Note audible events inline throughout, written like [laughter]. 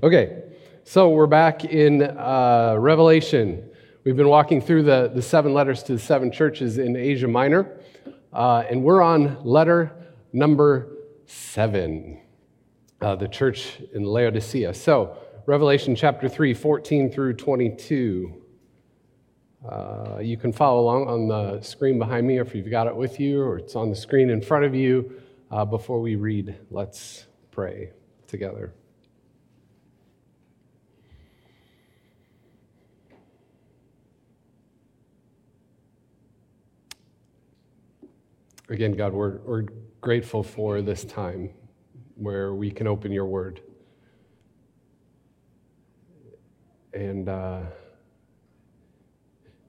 Okay, so we're back in uh, Revelation. We've been walking through the, the seven letters to the seven churches in Asia Minor, uh, and we're on letter number seven, uh, the church in Laodicea. So, Revelation chapter 3, 14 through 22. Uh, you can follow along on the screen behind me, if you've got it with you, or it's on the screen in front of you. Uh, before we read, let's pray together. Again, God, we're, we're grateful for this time where we can open your word. And, uh,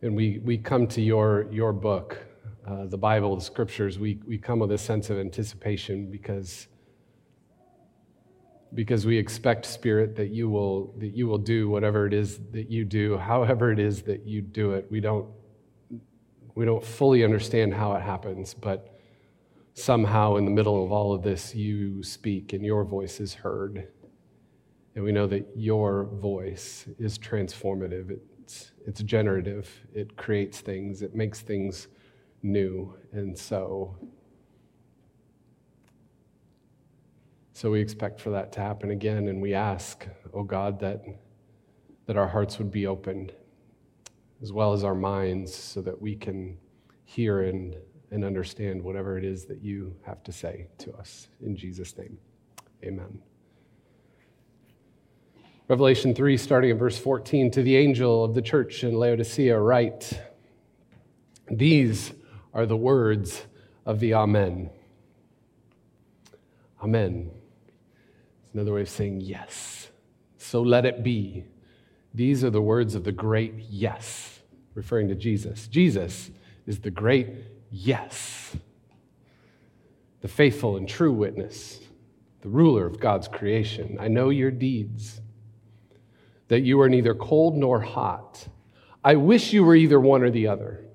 and we, we come to your, your book, uh, the Bible, the scriptures. We, we come with a sense of anticipation because, because we expect, Spirit, that you, will, that you will do whatever it is that you do, however it is that you do it. We don't, we don't fully understand how it happens, but somehow in the middle of all of this, you speak and your voice is heard. And we know that your voice is transformative, it's, it's generative, it creates things, it makes things new. And so, so we expect for that to happen again. And we ask, oh God, that, that our hearts would be opened as well as our minds so that we can hear and and understand whatever it is that you have to say to us. In Jesus' name, amen. Revelation 3, starting at verse 14, to the angel of the church in Laodicea, write, These are the words of the Amen. Amen. It's another way of saying yes. So let it be. These are the words of the great yes, referring to Jesus. Jesus is the great Yes. The faithful and true witness, the ruler of God's creation. I know your deeds, that you are neither cold nor hot. I wish you were either one or the other.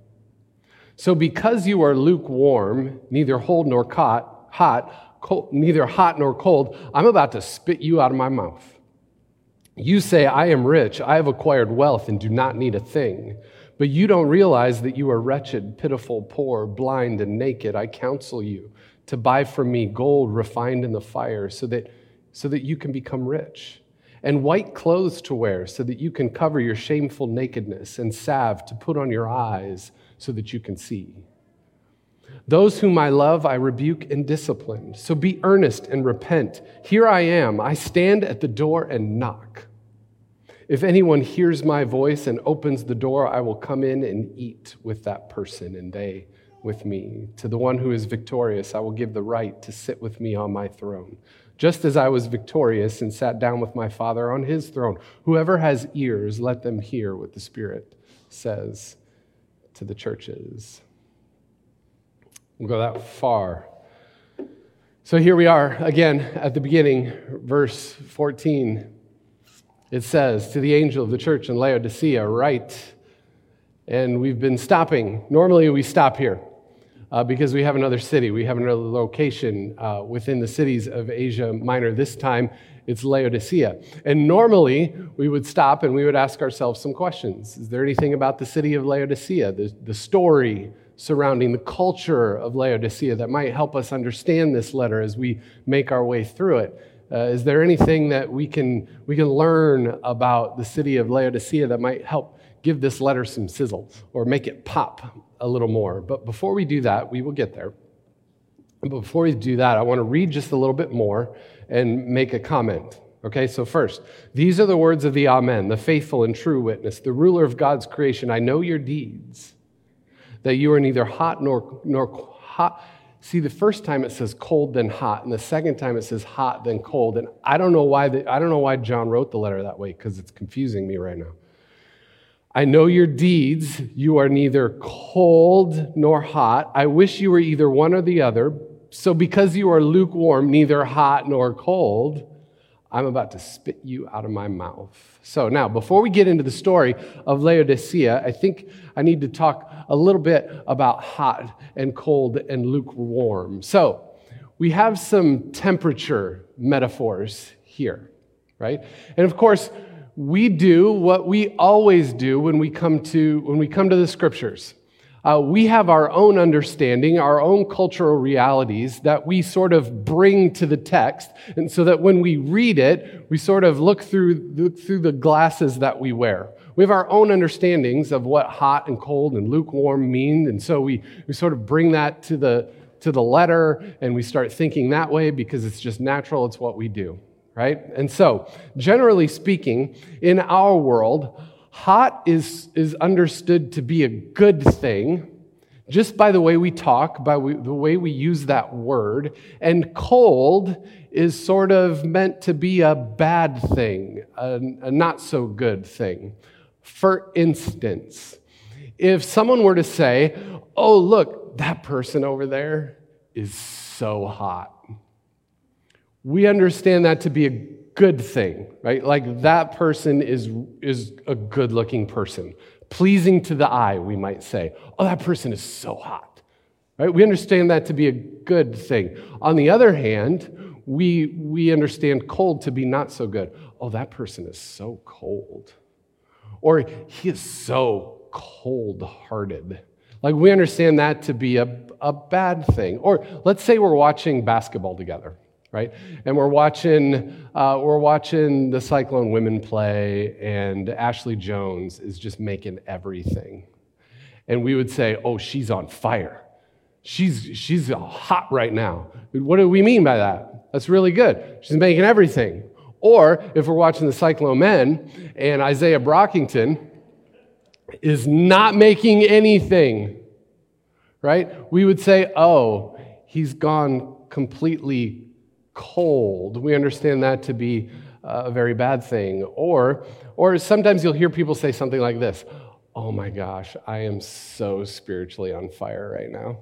So, because you are lukewarm, neither cold nor hot, hot, cold, neither hot nor cold, I'm about to spit you out of my mouth. You say, I am rich, I have acquired wealth, and do not need a thing. But you don't realize that you are wretched, pitiful, poor, blind, and naked. I counsel you to buy from me gold refined in the fire so that, so that you can become rich, and white clothes to wear so that you can cover your shameful nakedness, and salve to put on your eyes so that you can see. Those whom I love, I rebuke and discipline. So be earnest and repent. Here I am. I stand at the door and knock. If anyone hears my voice and opens the door, I will come in and eat with that person and they with me. To the one who is victorious, I will give the right to sit with me on my throne, just as I was victorious and sat down with my Father on his throne. Whoever has ears, let them hear what the Spirit says to the churches. We'll go that far. So here we are again at the beginning, verse 14. It says, To the angel of the church in Laodicea, write. And we've been stopping. Normally, we stop here uh, because we have another city. We have another location uh, within the cities of Asia Minor. This time, it's Laodicea. And normally, we would stop and we would ask ourselves some questions. Is there anything about the city of Laodicea, the, the story surrounding the culture of Laodicea, that might help us understand this letter as we make our way through it? Uh, is there anything that we can, we can learn about the city of Laodicea that might help give this letter some sizzle or make it pop a little more? But before we do that, we will get there. But before we do that, I want to read just a little bit more and make a comment. Okay, so first, these are the words of the Amen, the faithful and true witness, the ruler of God's creation. I know your deeds, that you are neither hot nor, nor hot See, the first time it says cold then hot, and the second time it says hot then cold. And I don't know why the, I don't know why John wrote the letter that way because it's confusing me right now. I know your deeds. You are neither cold nor hot. I wish you were either one or the other. So because you are lukewarm, neither hot nor cold, I'm about to spit you out of my mouth. So, now, before we get into the story of Laodicea, I think I need to talk a little bit about hot and cold and lukewarm. So, we have some temperature metaphors here. right? And of course, we do what we always do when we come to, when we come to the scriptures. Uh, we have our own understanding, our own cultural realities that we sort of bring to the text. And so that when we read it, we sort of look through, look through the glasses that we wear. We have our own understandings of what hot and cold and lukewarm mean. And so we, we sort of bring that to the, to the letter and we start thinking that way because it's just natural, it's what we do, right? And so, generally speaking, in our world, hot is, is understood to be a good thing just by the way we talk, by we, the way we use that word. And cold is sort of meant to be a bad thing, a, a not so good thing. For instance, if someone were to say, Oh, look, that person over there is so hot, we understand that to be a good thing, right? Like that person is, is a good looking person, pleasing to the eye, we might say. Oh, that person is so hot, right? We understand that to be a good thing. On the other hand, we, we understand cold to be not so good. Oh, that person is so cold. Or he is so cold hearted. Like we understand that to be a, a bad thing. Or let's say we're watching basketball together right? And we're watching, uh, we're watching the Cyclone women play, and Ashley Joens is just making everything. And we would say, oh, she's on fire. She's, she's hot right now. What do we mean by that? That's really good. She's making everything. Or if we're watching the Cyclone men and Isaiah Brockington is not making anything, right? We would say, oh, he's gone completely cold. We understand that to be uh, a very bad thing. Or, or sometimes you'll hear people say something like this Oh my gosh, I am so spiritually on fire right now.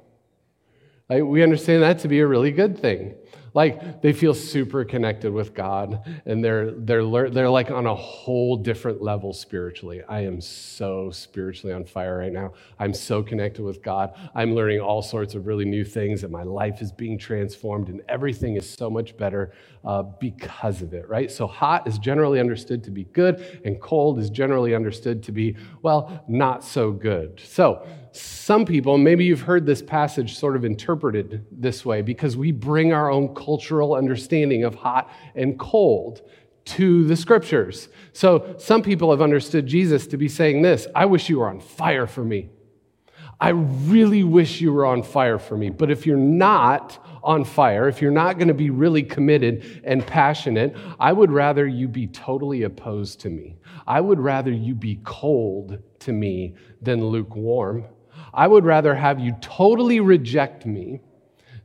Like, we understand that to be a really good thing. Like they feel super connected with God and they're, they're, they're like on a whole different level spiritually. I am so spiritually on fire right now. I'm so connected with God. I'm learning all sorts of really new things and my life is being transformed and everything is so much better uh, because of it, right? So hot is generally understood to be good and cold is generally understood to be, well, not so good. So some people, maybe you've heard this passage sort of interpreted this way because we bring our own cultural understanding of hot and cold to the scriptures. So some people have understood Jesus to be saying this I wish you were on fire for me. I really wish you were on fire for me. But if you're not on fire, if you're not going to be really committed and passionate, I would rather you be totally opposed to me. I would rather you be cold to me than lukewarm. I would rather have you totally reject me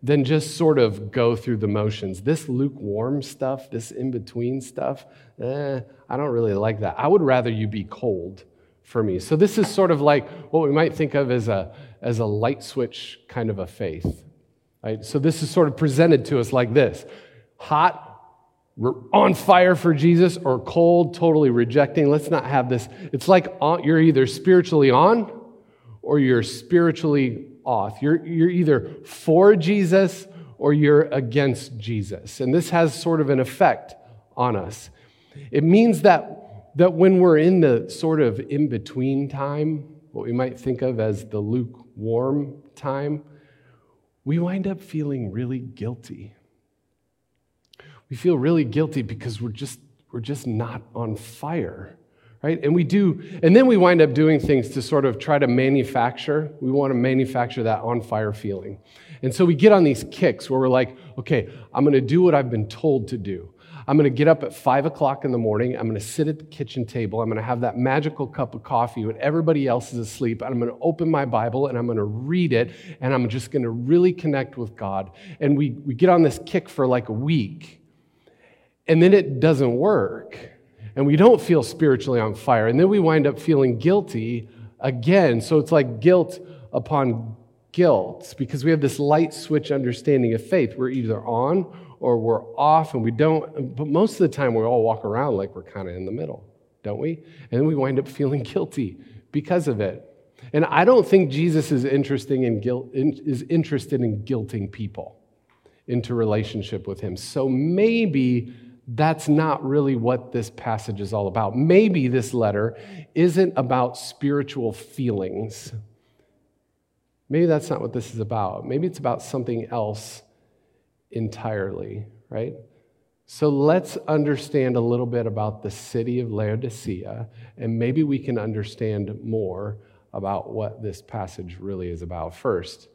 than just sort of go through the motions. This lukewarm stuff, this in between stuff, eh, I don't really like that. I would rather you be cold for me. So this is sort of like what we might think of as a, as a light switch kind of a faith. Right? So this is sort of presented to us like this hot, we're on fire for Jesus, or cold, totally rejecting. Let's not have this. It's like you're either spiritually on or you're spiritually off. You're, you're either for Jesus or you're against Jesus. And this has sort of an effect on us. It means that, that when we're in the sort of in between time, what we might think of as the lukewarm time, we wind up feeling really guilty. We feel really guilty because we're just, we're just not on fire right? And we do, and then we wind up doing things to sort of try to manufacture. We want to manufacture that on fire feeling. And so we get on these kicks where we're like, okay, I'm going to do what I've been told to do. I'm going to get up at five o'clock in the morning. I'm going to sit at the kitchen table. I'm going to have that magical cup of coffee when everybody else is asleep. And I'm going to open my Bible and I'm going to read it. And I'm just going to really connect with God. And we, we get on this kick for like a week. And then it doesn't work and we don't feel spiritually on fire. And then we wind up feeling guilty again. So it's like guilt upon guilt because we have this light switch understanding of faith. We're either on or we're off, and we don't, but most of the time we all walk around like we're kind of in the middle, don't we? And then we wind up feeling guilty because of it. And I don't think Jesus is interested in guilt, is interested in guilting people into relationship with him. So maybe that's not really what this passage is all about. Maybe this letter isn't about spiritual feelings. Maybe that's not what this is about. Maybe it's about something else entirely, right? So let's understand a little bit about the city of Laodicea, and maybe we can understand more about what this passage really is about. First,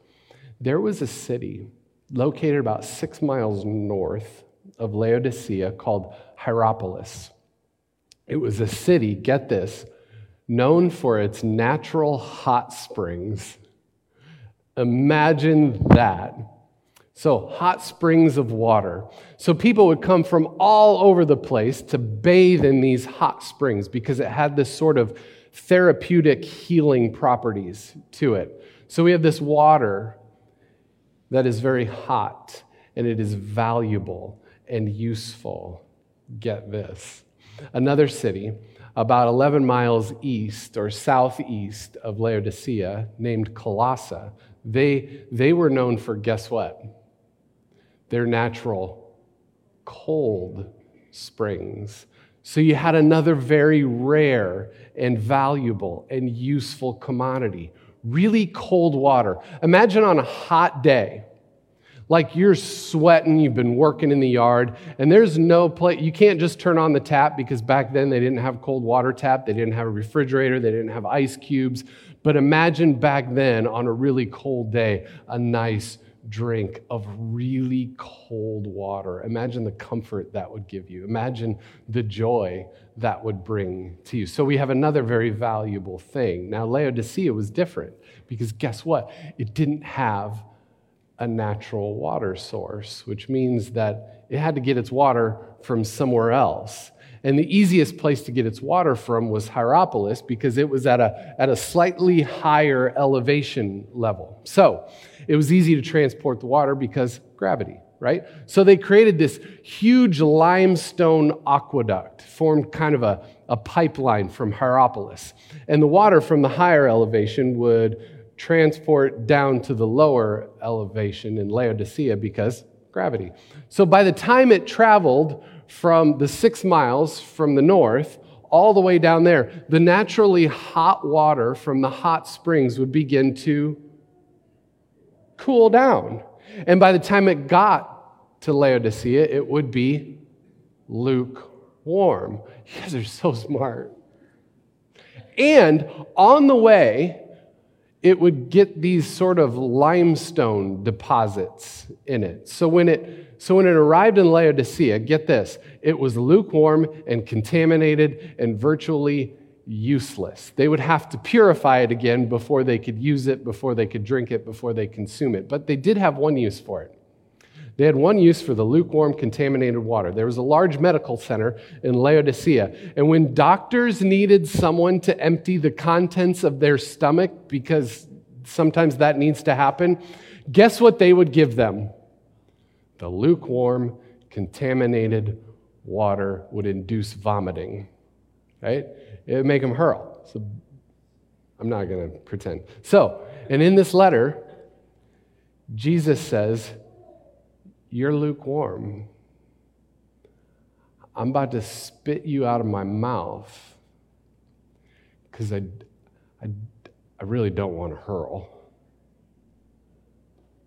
there was a city located about six miles north of Laodicea called Hierapolis. It was a city, get this, known for its natural hot springs. Imagine that. So, hot springs of water. So, people would come from all over the place to bathe in these hot springs because it had this sort of therapeutic healing properties to it. So, we have this water that is very hot and it is valuable and useful. Get this. Another city, about 11 miles east or southeast of Laodicea, named Colossae, they, they were known for guess what? Their natural cold springs. So you had another very rare and valuable and useful commodity really cold water. Imagine on a hot day, like you're sweating, you've been working in the yard, and there's no place, you can't just turn on the tap because back then they didn't have cold water tap, they didn't have a refrigerator, they didn't have ice cubes. But imagine back then on a really cold day, a nice drink of really cold water. Imagine the comfort that would give you. Imagine the joy that would bring to you. So we have another very valuable thing. Now, Laodicea was different because guess what? It didn't have a natural water source, which means that it had to get its water from somewhere else. And the easiest place to get its water from was Hierapolis because it was at a, at a slightly higher elevation level. So it was easy to transport the water because gravity, right? So they created this huge limestone aqueduct, formed kind of a, a pipeline from Hierapolis. And the water from the higher elevation would transport down to the lower elevation in Laodicea because gravity. So by the time it traveled from the six miles from the north all the way down there, the naturally hot water from the hot springs would begin to cool down. And by the time it got to Laodicea, it would be lukewarm. [laughs] You guys are so smart. And on the way, it would get these sort of limestone deposits in it. So when it, so when it arrived in Laodicea, get this, it was lukewarm and contaminated and virtually useless. They would have to purify it again before they could use it, before they could drink it, before they consume it. But they did have one use for it. They had one use for the lukewarm, contaminated water. There was a large medical center in Laodicea, and when doctors needed someone to empty the contents of their stomach, because sometimes that needs to happen, guess what they would give them? The lukewarm, contaminated water would induce vomiting, right? It would make them hurl. So I'm not going to pretend. So, and in this letter, Jesus says, you're lukewarm. I'm about to spit you out of my mouth because I, I, I really don't want to hurl.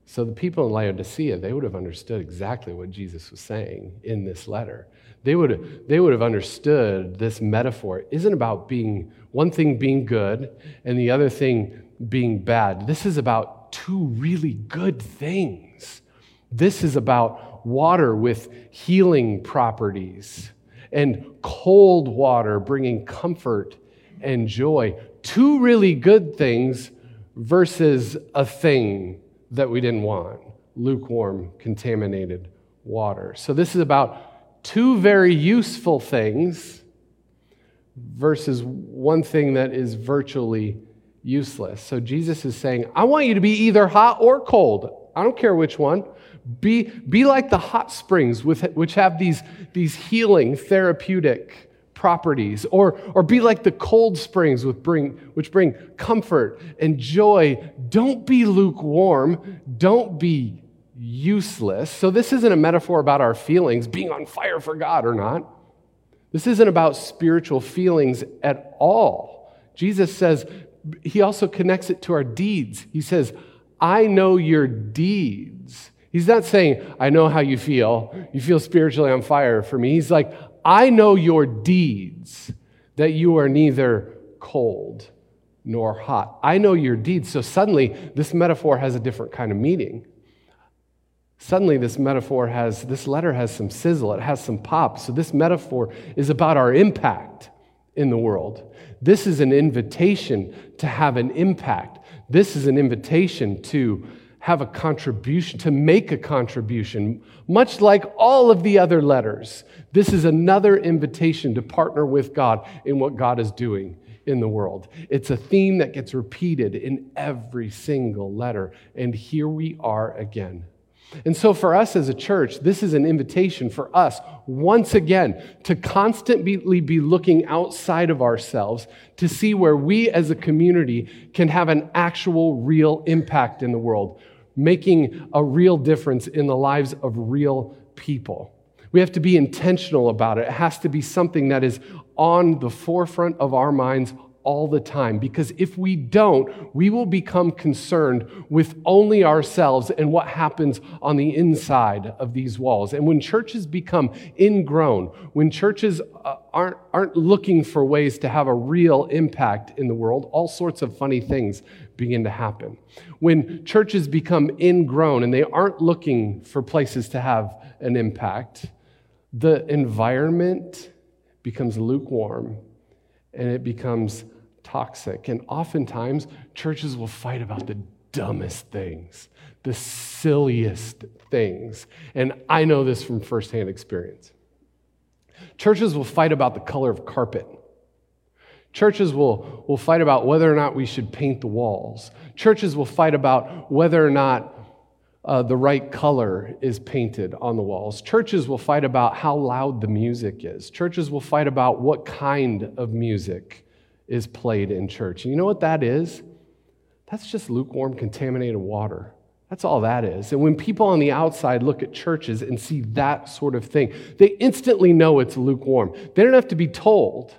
So the people in Laodicea, they would have understood exactly what Jesus was saying in this letter. They would, have, they would have understood this metaphor isn't about being one thing being good and the other thing being bad. This is about two really good things. This is about water with healing properties and cold water bringing comfort and joy. Two really good things versus a thing that we didn't want lukewarm, contaminated water. So, this is about two very useful things versus one thing that is virtually useless. So, Jesus is saying, I want you to be either hot or cold. I don't care which one. Be, be like the hot springs with, which have these, these healing, therapeutic properties, or, or be like the cold springs with bring, which bring comfort and joy. Don't be lukewarm. Don't be useless. So, this isn't a metaphor about our feelings being on fire for God or not. This isn't about spiritual feelings at all. Jesus says, he also connects it to our deeds. He says, I know your deeds. He's not saying, I know how you feel. You feel spiritually on fire for me. He's like, I know your deeds, that you are neither cold nor hot. I know your deeds. So suddenly, this metaphor has a different kind of meaning. Suddenly, this metaphor has, this letter has some sizzle, it has some pop. So, this metaphor is about our impact in the world. This is an invitation to have an impact. This is an invitation to have a contribution, to make a contribution, much like all of the other letters. This is another invitation to partner with God in what God is doing in the world. It's a theme that gets repeated in every single letter. And here we are again. And so, for us as a church, this is an invitation for us, once again, to constantly be looking outside of ourselves to see where we as a community can have an actual, real impact in the world, making a real difference in the lives of real people. We have to be intentional about it. It has to be something that is on the forefront of our minds all the time because if we don't, we will become concerned with only ourselves and what happens on the inside of these walls. And when churches become ingrown, when churches uh, aren't, aren't looking for ways to have a real impact in the world, all sorts of funny things begin to happen. When churches become ingrown and they aren't looking for places to have an impact, the environment becomes lukewarm and it becomes toxic. And oftentimes, churches will fight about the dumbest things, the silliest things. And I know this from firsthand experience. Churches will fight about the color of carpet. Churches will, will fight about whether or not we should paint the walls. Churches will fight about whether or not uh, the right color is painted on the walls. Churches will fight about how loud the music is. Churches will fight about what kind of music is played in church. And you know what that is? That's just lukewarm, contaminated water. That's all that is. And when people on the outside look at churches and see that sort of thing, they instantly know it's lukewarm. They don't have to be told,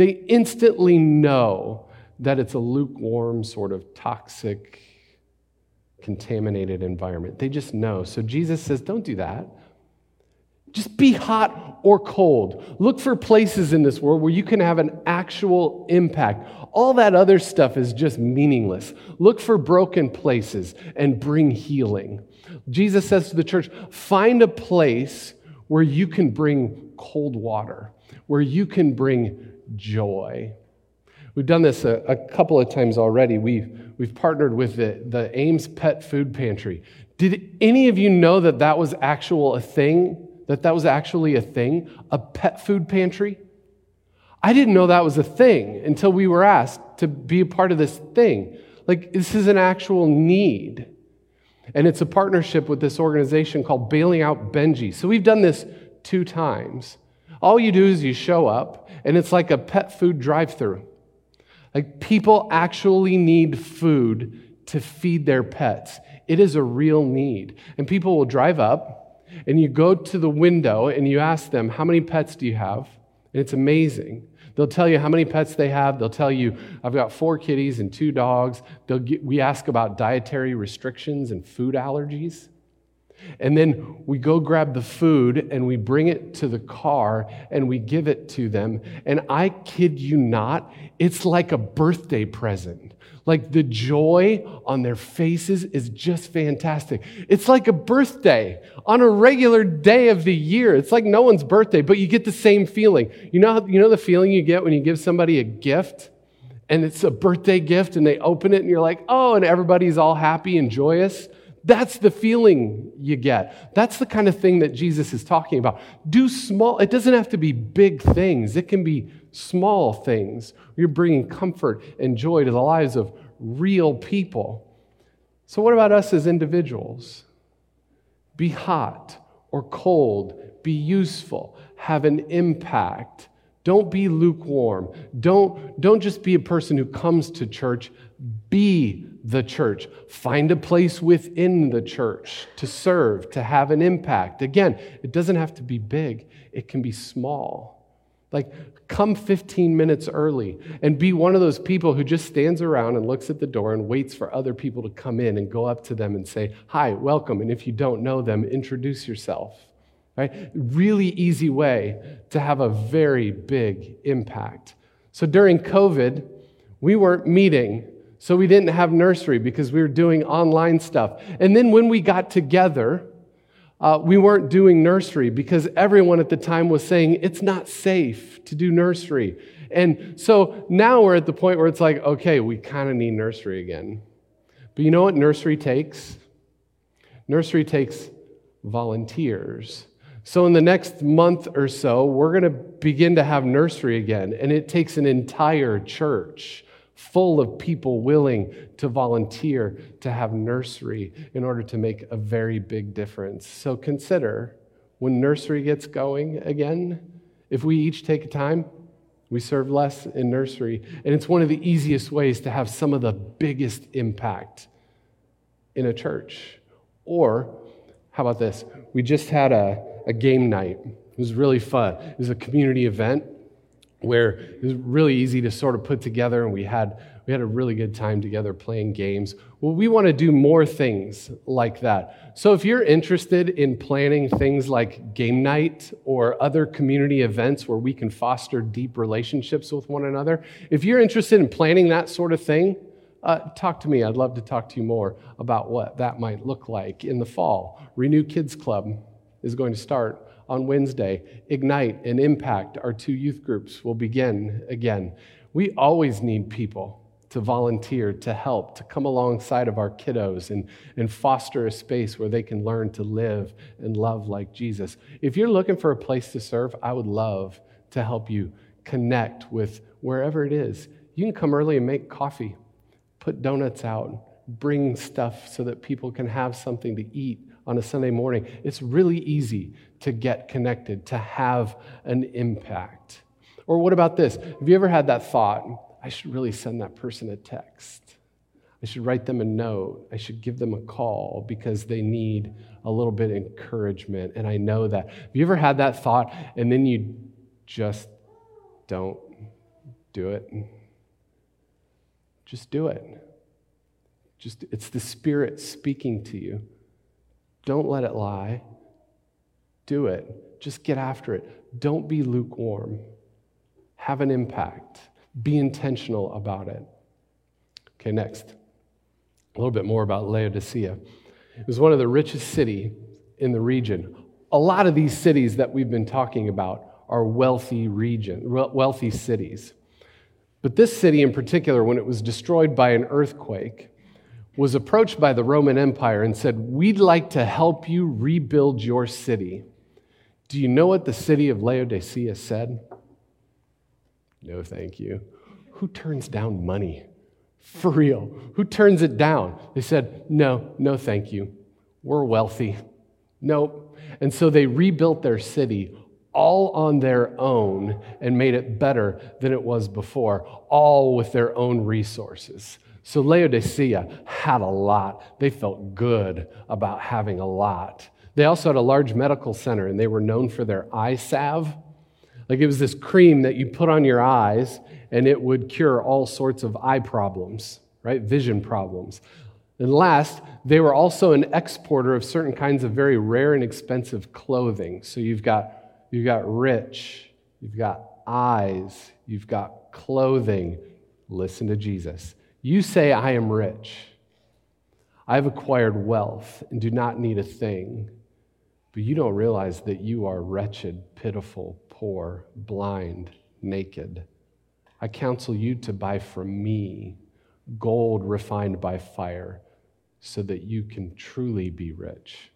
they instantly know that it's a lukewarm, sort of toxic, contaminated environment. They just know. So Jesus says, don't do that. Just be hot or cold. Look for places in this world where you can have an actual impact. All that other stuff is just meaningless. Look for broken places and bring healing. Jesus says to the church find a place where you can bring cold water, where you can bring joy. We've done this a, a couple of times already. We've, we've partnered with the, the Ames Pet Food Pantry. Did any of you know that that was actual a thing? That that was actually a thing? A pet food pantry? I didn't know that was a thing until we were asked to be a part of this thing. Like, this is an actual need. And it's a partnership with this organization called Bailing Out Benji. So we've done this two times. All you do is you show up, and it's like a pet food drive through. Like people actually need food to feed their pets. It is a real need. And people will drive up and you go to the window and you ask them, How many pets do you have? And it's amazing. They'll tell you how many pets they have. They'll tell you, I've got four kitties and two dogs. Get, we ask about dietary restrictions and food allergies. And then we go grab the food and we bring it to the car and we give it to them. And I kid you not, it's like a birthday present. Like the joy on their faces is just fantastic. It's like a birthday on a regular day of the year. It's like no one's birthday, but you get the same feeling. You know, you know the feeling you get when you give somebody a gift and it's a birthday gift and they open it and you're like, oh, and everybody's all happy and joyous? That's the feeling you get. That's the kind of thing that Jesus is talking about. Do small, it doesn't have to be big things, it can be small things. You're bringing comfort and joy to the lives of real people. So, what about us as individuals? Be hot or cold, be useful, have an impact. Don't be lukewarm. Don't, don't just be a person who comes to church, Be the church. Find a place within the church to serve, to have an impact. Again, it doesn't have to be big, it can be small. Like, come 15 minutes early and be one of those people who just stands around and looks at the door and waits for other people to come in and go up to them and say, Hi, welcome. And if you don't know them, introduce yourself. Right? Really easy way to have a very big impact. So during COVID, we weren't meeting. So we didn't have nursery because we were doing online stuff. And then when we got together, uh, we weren't doing nursery because everyone at the time was saying it's not safe to do nursery. And so now we're at the point where it's like, okay, we kind of need nursery again. But you know what nursery takes? Nursery takes volunteers. So, in the next month or so, we're going to begin to have nursery again, and it takes an entire church full of people willing to volunteer to have nursery in order to make a very big difference. So consider when nursery gets going again, if we each take a time, we serve less in nursery. And it's one of the easiest ways to have some of the biggest impact in a church. Or, how about this? We just had a, a game night. It was really fun. It was a community event where it was really easy to sort of put together and we had we had a really good time together playing games. Well we want to do more things like that. So if you're interested in planning things like game night or other community events where we can foster deep relationships with one another if you're interested in planning that sort of thing uh, talk to me. I'd love to talk to you more about what that might look like in the fall. Renew kids club is going to start on Wednesday. Ignite and Impact, our two youth groups, will begin again. We always need people to volunteer, to help, to come alongside of our kiddos and, and foster a space where they can learn to live and love like Jesus. If you're looking for a place to serve, I would love to help you connect with wherever it is. You can come early and make coffee, put donuts out, bring stuff so that people can have something to eat on a Sunday morning. It's really easy to get connected, to have an impact. Or what about this? Have you ever had that thought? I should really send that person a text. I should write them a note. I should give them a call because they need a little bit of encouragement. And I know that. Have you ever had that thought and then you just don't do it? Just do it. Just it's the spirit speaking to you. Don't let it lie. Do it. Just get after it. Don't be lukewarm. Have an impact. Be intentional about it. Okay, next. A little bit more about Laodicea. It was one of the richest cities in the region. A lot of these cities that we've been talking about are wealthy region, wealthy cities. But this city in particular, when it was destroyed by an earthquake, was approached by the Roman Empire and said, We'd like to help you rebuild your city. Do you know what the city of Laodicea said? No, thank you. Who turns down money? For real. Who turns it down? They said, No, no, thank you. We're wealthy. Nope. And so they rebuilt their city all on their own and made it better than it was before, all with their own resources. So Laodicea had a lot. They felt good about having a lot. They also had a large medical center, and they were known for their eye salve. Like it was this cream that you put on your eyes, and it would cure all sorts of eye problems, right? Vision problems. And last, they were also an exporter of certain kinds of very rare and expensive clothing. So you've got, you've got rich, you've got eyes, you've got clothing. Listen to Jesus. You say, I am rich. I have acquired wealth and do not need a thing. But you don't realize that you are wretched, pitiful, poor, blind, naked. I counsel you to buy from me gold refined by fire so that you can truly be rich,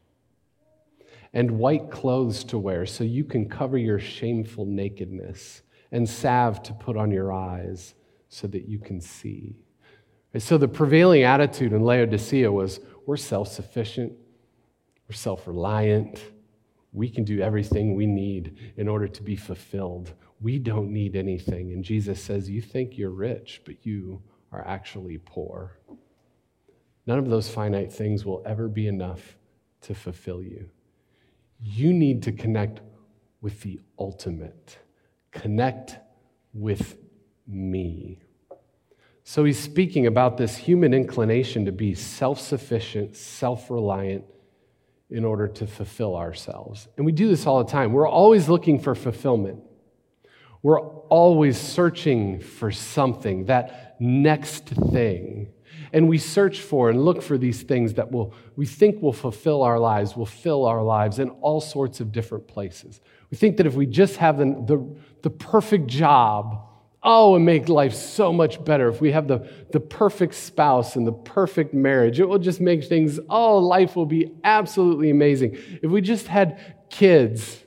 and white clothes to wear so you can cover your shameful nakedness, and salve to put on your eyes so that you can see. And so the prevailing attitude in Laodicea was we're self sufficient, we're self reliant, we can do everything we need in order to be fulfilled. We don't need anything. And Jesus says, You think you're rich, but you are actually poor. None of those finite things will ever be enough to fulfill you. You need to connect with the ultimate, connect with me. So he's speaking about this human inclination to be self sufficient, self reliant in order to fulfill ourselves. And we do this all the time. We're always looking for fulfillment. We're always searching for something, that next thing. And we search for and look for these things that will, we think will fulfill our lives, will fill our lives in all sorts of different places. We think that if we just have the, the, the perfect job, oh, and make life so much better. If we have the, the perfect spouse and the perfect marriage, it will just make things, oh, life will be absolutely amazing. If we just had kids,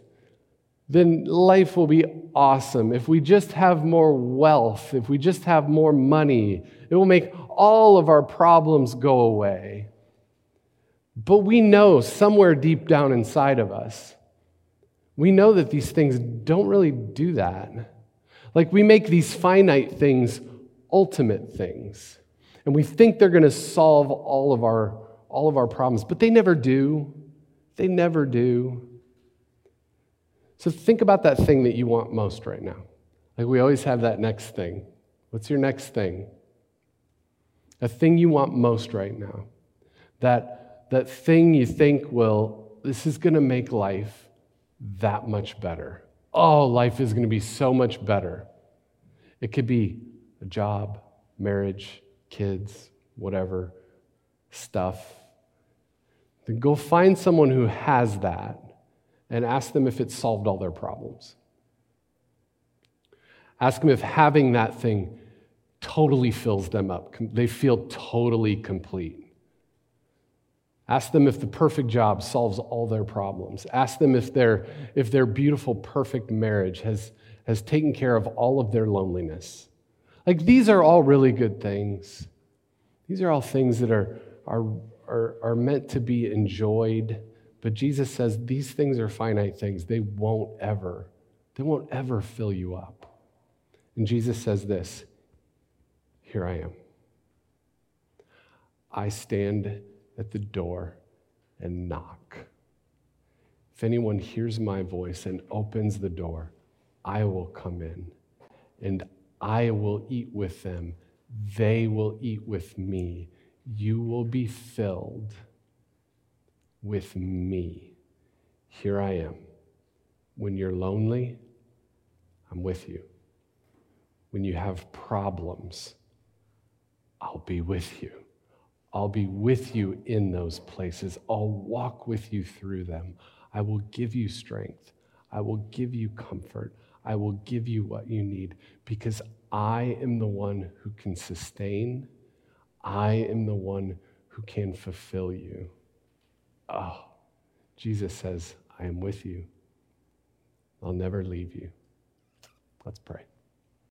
then life will be awesome. If we just have more wealth, if we just have more money, it will make all of our problems go away. But we know somewhere deep down inside of us, we know that these things don't really do that. Like we make these finite things ultimate things. And we think they're going to solve all of our all of our problems, but they never do. They never do. So think about that thing that you want most right now. Like we always have that next thing. What's your next thing? A thing you want most right now. That, that thing you think will, this is going to make life that much better. Oh, life is going to be so much better. It could be a job, marriage, kids, whatever, stuff. Then go find someone who has that and ask them if it solved all their problems. Ask them if having that thing totally fills them up. They feel totally complete. Ask them if the perfect job solves all their problems. Ask them if their, if their beautiful, perfect marriage has, has taken care of all of their loneliness. Like, these are all really good things. These are all things that are, are, are, are meant to be enjoyed but Jesus says these things are finite things. They won't ever, they won't ever fill you up. And Jesus says this Here I am. I stand at the door and knock. If anyone hears my voice and opens the door, I will come in and I will eat with them. They will eat with me. You will be filled with me. Here I am. When you're lonely, I'm with you. When you have problems, I'll be with you. I'll be with you in those places. I'll walk with you through them. I will give you strength. I will give you comfort. I will give you what you need because I am the one who can sustain. I am the one who can fulfill you. Oh, Jesus says, I am with you. I'll never leave you. Let's pray.